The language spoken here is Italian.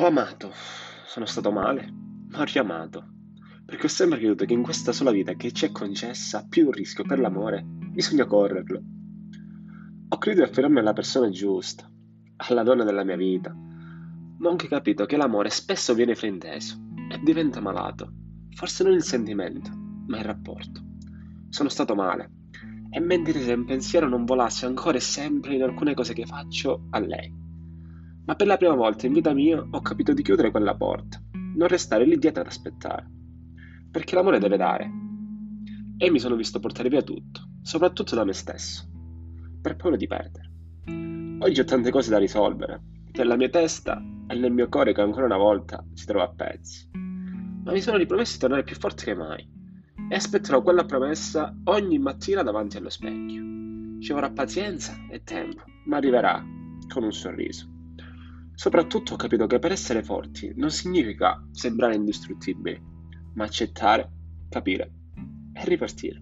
Ho amato, sono stato male, ma ho riamato, perché ho sempre creduto che in questa sola vita che ci è concessa, più un rischio per l'amore, bisogna correrlo. Ho creduto di affermarmi alla persona giusta, alla donna della mia vita, ma ho anche capito che l'amore spesso viene frainteso e diventa malato, forse non il sentimento, ma il rapporto. Sono stato male, e mentre se un pensiero non volasse ancora e sempre in alcune cose che faccio a lei ma per la prima volta in vita mia ho capito di chiudere quella porta, non restare lì dietro ad aspettare. Perché l'amore deve dare. E mi sono visto portare via tutto, soprattutto da me stesso, per paura di perdere. Oggi ho tante cose da risolvere, nella mia testa e nel mio cuore che ancora una volta si trova a pezzi. Ma mi sono ripromesso di tornare più forte che mai e aspetterò quella promessa ogni mattina davanti allo specchio. Ci vorrà pazienza e tempo, ma arriverà con un sorriso. Soprattutto ho capito che per essere forti non significa sembrare indistruttibili, ma accettare, capire e ripartire.